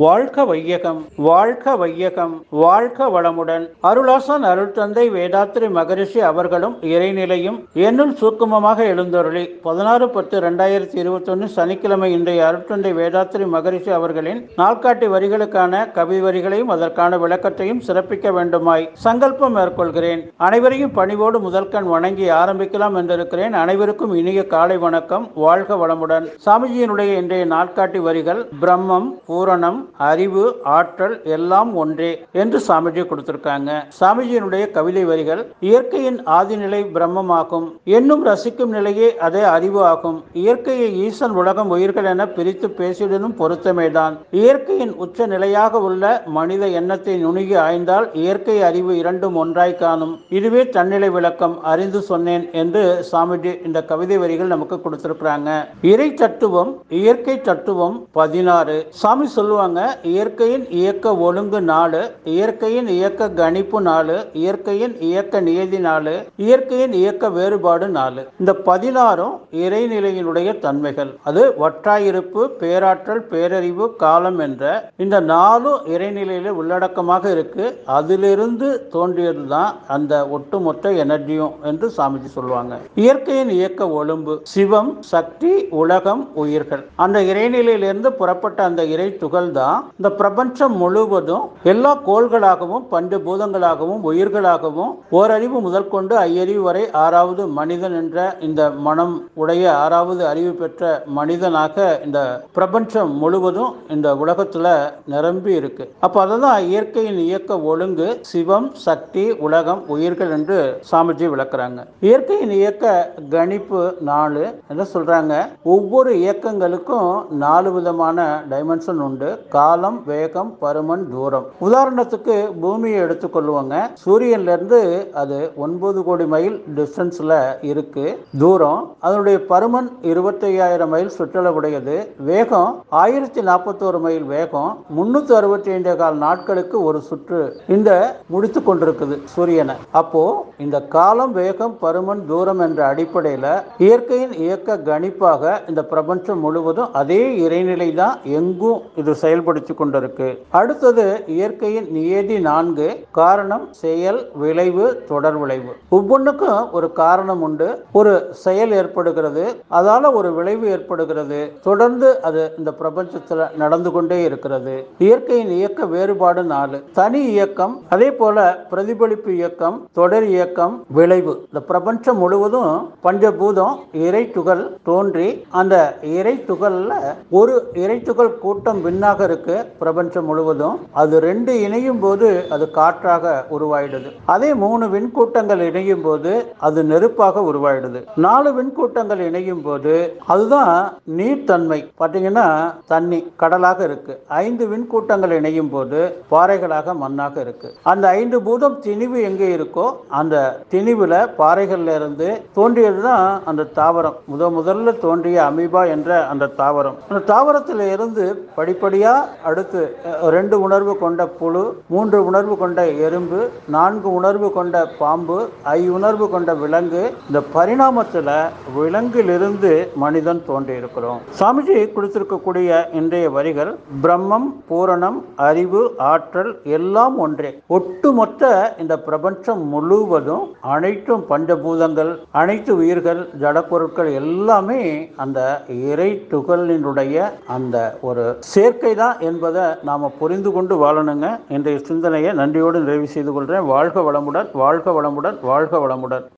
வாழ்க வையகம் வாழ்க வையகம் வாழ்க வளமுடன். அருளாசன் அருள் தந்தை வேதாத்திரி மகரிஷி அவர்களும் இறைநிலையும் என்னுள் சூக்குமமாக எழுந்தருளி. பதினாறு பத்து ரெண்டாயிரத்தி இருபத்தொன்னு சனிக்கிழமை இன்றைய அருட்தந்தை வேதாத்திரி மகரிஷி அவர்களின் நாள்காட்டி வரிகளுக்கான கவி வரிகளையும் அதற்கான விளக்கத்தையும் சிறப்பிக்க வேண்டுமாய் சங்கல்பம் மேற்கொள்கிறேன். அனைவரையும் பணிவோடு முதல்கண் வணங்கி ஆரம்பிக்கலாம் என்றிருக்கிறேன். அனைவருக்கும் இனிய காலை வணக்கம். வாழ்க வளமுடன். சாமிஜியினுடைய இன்றைய நாட்காட்டி வரிகள் பிரம்மம் பூரணம் அறிவு ஆற்றல் எல்லாம் ஒன்றே என்று சாமிஜி கொடுத்திருக்காங்க. சாமிஜியினுடைய கவிதை வரிகள் இயற்கையின் ஆதிநிலை பிரம்மமாகும். என்னும் ரசிக்கும் நிலையே அதே அறிவு ஆகும். இயற்கையை ஈசன் உலகம் உயிர்கள் என பிரித்து பேசிடனும் பொருத்தமேதான். இயற்கையின் உச்ச நிலையாக உள்ள மனித எண்ணத்தை நுணுகி ஆய்ந்தால் இயற்கை அறிவு இரண்டும் ஒன்றாய் காணும். இதுவே தன்னிலை விளக்கம் அறிந்து சொன்னேன் என்று சாமிஜி இந்த கவிதை வரிகள் நமக்கு கொடுத்திருக்கிறாங்க. இறை தத்துவம் இயற்கை தத்துவம் பதினாறு. சாமி சொல்லுவாங்க இயற்கையின் இயக்க ஒழுங்கு நாலு இயற்கையின் இயக்க கணிப்பு நாலு இயற்கையின் இயக்க நியதி நாலு இயற்கையின் இயக்க வேறுபாடு நாலு இந்த பதினாறும் இறைநிலையினுடைய தன்மைகள். அது வற்றாயிருப்பு பேராற்றல் பேரறிவு காலம் என்ற இந்த நாலும் இறைநிலையில உள்ளடக்கமாக இருக்கு. அதிலிருந்து தோன்றியதுதான் அந்த ஒட்டுமொத்த எனர்ஜியும் என்று சாமிஜி சொல்லுவாங்க. இயற்கையின் இயக்க ஒழும்பு சிவம் சக்தி உலகம் உயிர்கள். அந்த இறைநிலையிலிருந்து புறப்பட்ட அந்த இறை துகள் தான் இந்த பிரபஞ்சம் முழுவதும் எல்லா கோள்களாகவும் பண்டு பூதங்களாகவும் உயிர்களாகவும் ஓரறிவு முதல் கொண்டு ஐயறிவு வரை ஆறாவது மனிதன் என்ற இந்த மனம் உடைய ஆறாவது அறிவு பெற்ற மனிதனாக இந்த பிரபஞ்சம் முழுவதும் இந்த உலகத்துல நிரம்பி இருக்கு. அப்ப அதுதான் இயற்கையின் இயக்க ஒழுங்கு சிவம் சக்தி உலகம் உயிர்கள் என்று சாமிஜி விளக்குறாங்க. இயற்கையின் இயக்க கணிப்பு நாலு என்ன சொல்றாங்க? ஒவ்வொரு இயக்கங்களுக்கும் நாலு விதமான டைமென்ஷன் உண்டு. காலம் வேகம் பருமன் தூரம். உதாரணத்துக்கு பூமியை எடுத்துக்கொள்வோங்க சூரியன்ல இருந்து அது ஒன்பது கோடி மைல் டிஸ்டன்ஸ்ல இருக்கு. தூரம் அதனுடைய பருமன் இருபத்தையாயிரம் மைல் சுற்றளவுடையது. வேகம் ஆயிரத்தி நாற்பத்தோரு மைல் வேகம் முன்னூத்தி அறுபத்தி ஐந்து கால் நாட்களுக்கு ஒரு சுற்று. இந்த முடித்து கொண்டிருக்குது சூரியனை. அப்போ இந்த காலம் வேகம் பருமன் தூரம் என்ற அடிப்படையில் இயற்கையின் இயக்க கணிப்பாக இந்த பிரபஞ்சம் முழுவதும் அதே இறைநிலை தான் எங்கும் இது செயல்படுத்தி கொண்டிருக்கு. அடுத்தது இயற்கையின் நியதி நான்கு காரணம் செயல் விளைவு தொடர் விளைவு. ஒவ்வொன்றுக்கும் ஒரு காரணம் உண்டு. ஒரு செயல் ஏற்படுகிறது அதால ஒரு விளைவு ஏற்படுகிறது. தொடர்ந்து அது இந்த பிரபஞ்சத்தில் நடந்து கொண்டே இருக்கிறது. இயற்கையின் இயக்க வேறுபாடு நாலு. தனி இயக்கம் அதே போல பிரதிபலிப்பு இயக்கம் தொடர் இயக்கம் விளைவு. இந்த பிரபஞ்சம் முழுவதும் பஞ்சபூதம் இறை துகள் தோன்றி அந்த இறை துகள்ல ஒரு இறை துகள் கூட்டம் விண்ணாக இருக்கு பிரபஞ்சம் முழுவதும். அது ரெண்டு இணையும் போது அது காற்றாக உருவாயிடுது. அதே மூணு விண்கூட்டங்கள் இணையும் போது அது நெருப்பாக உருவாயிடுது. நாலு விண்கூட்டங்கள் இணையும் போது அதுதான் நீர்த்தன்மை. பார்த்தீங்கன்னா தண்ணி கடலாக இருக்கு. ஐந்து விண்கூட்டங்கள் இணையும் போது பாறைகளாக மண்ணாக இருக்கு. அந்த ஐந்து பூதம் திணிவு எங்கே இருக்கோ அந்த திணிவுல பாறைகள்ல இருந்து தோன்றியதுதான் அந்த தாவரம். முத முதல்ல தோன்றிய அமீபா என்ற அந்த தாவரம். அந்த தாவரத்தில் இருந்து படிப்படியா அடுத்து ரெண்டு உணர்வு கொண்ட புழு மூன்று உணர்வு கொண்ட எறும்பு நான்கு உணர்வு கொண்ட பாம்பு ஐ உணர்வு கொண்ட விலங்கு. இந்த பரிணாமத்தில் விலங்கிலிருந்து மனிதன் தோன்றியிருக்கிறோம். சாமிஜி கொடுத்திருக்கக்கூடிய இன்றைய வரிகள் பிரம்மம் பூரணம் அறிவு ஆற்றல் எல்லாம் ஒன்றே. ஒட்டுமொத்த இந்த பிரபஞ்சம் முழுவதும் அனைத்தும் பஞ்சபூதங்கள் அனைத்து உயிர்கள் ஜடப்பொருட்கள் எல்லாமே அந்த இறை துகளினுடைய அந்த ஒரு சேர்க்கை தான் என்பதை நாம புரிந்து கொண்டு வாழணுங்க. இன்றைய சிந்தனையை நன்றியோடு நிறைவு செய்து கொள்கிறேன் வாழ்க வளமுடன் வாழ்க வளமுடன் வாழ்க வளமுடன்.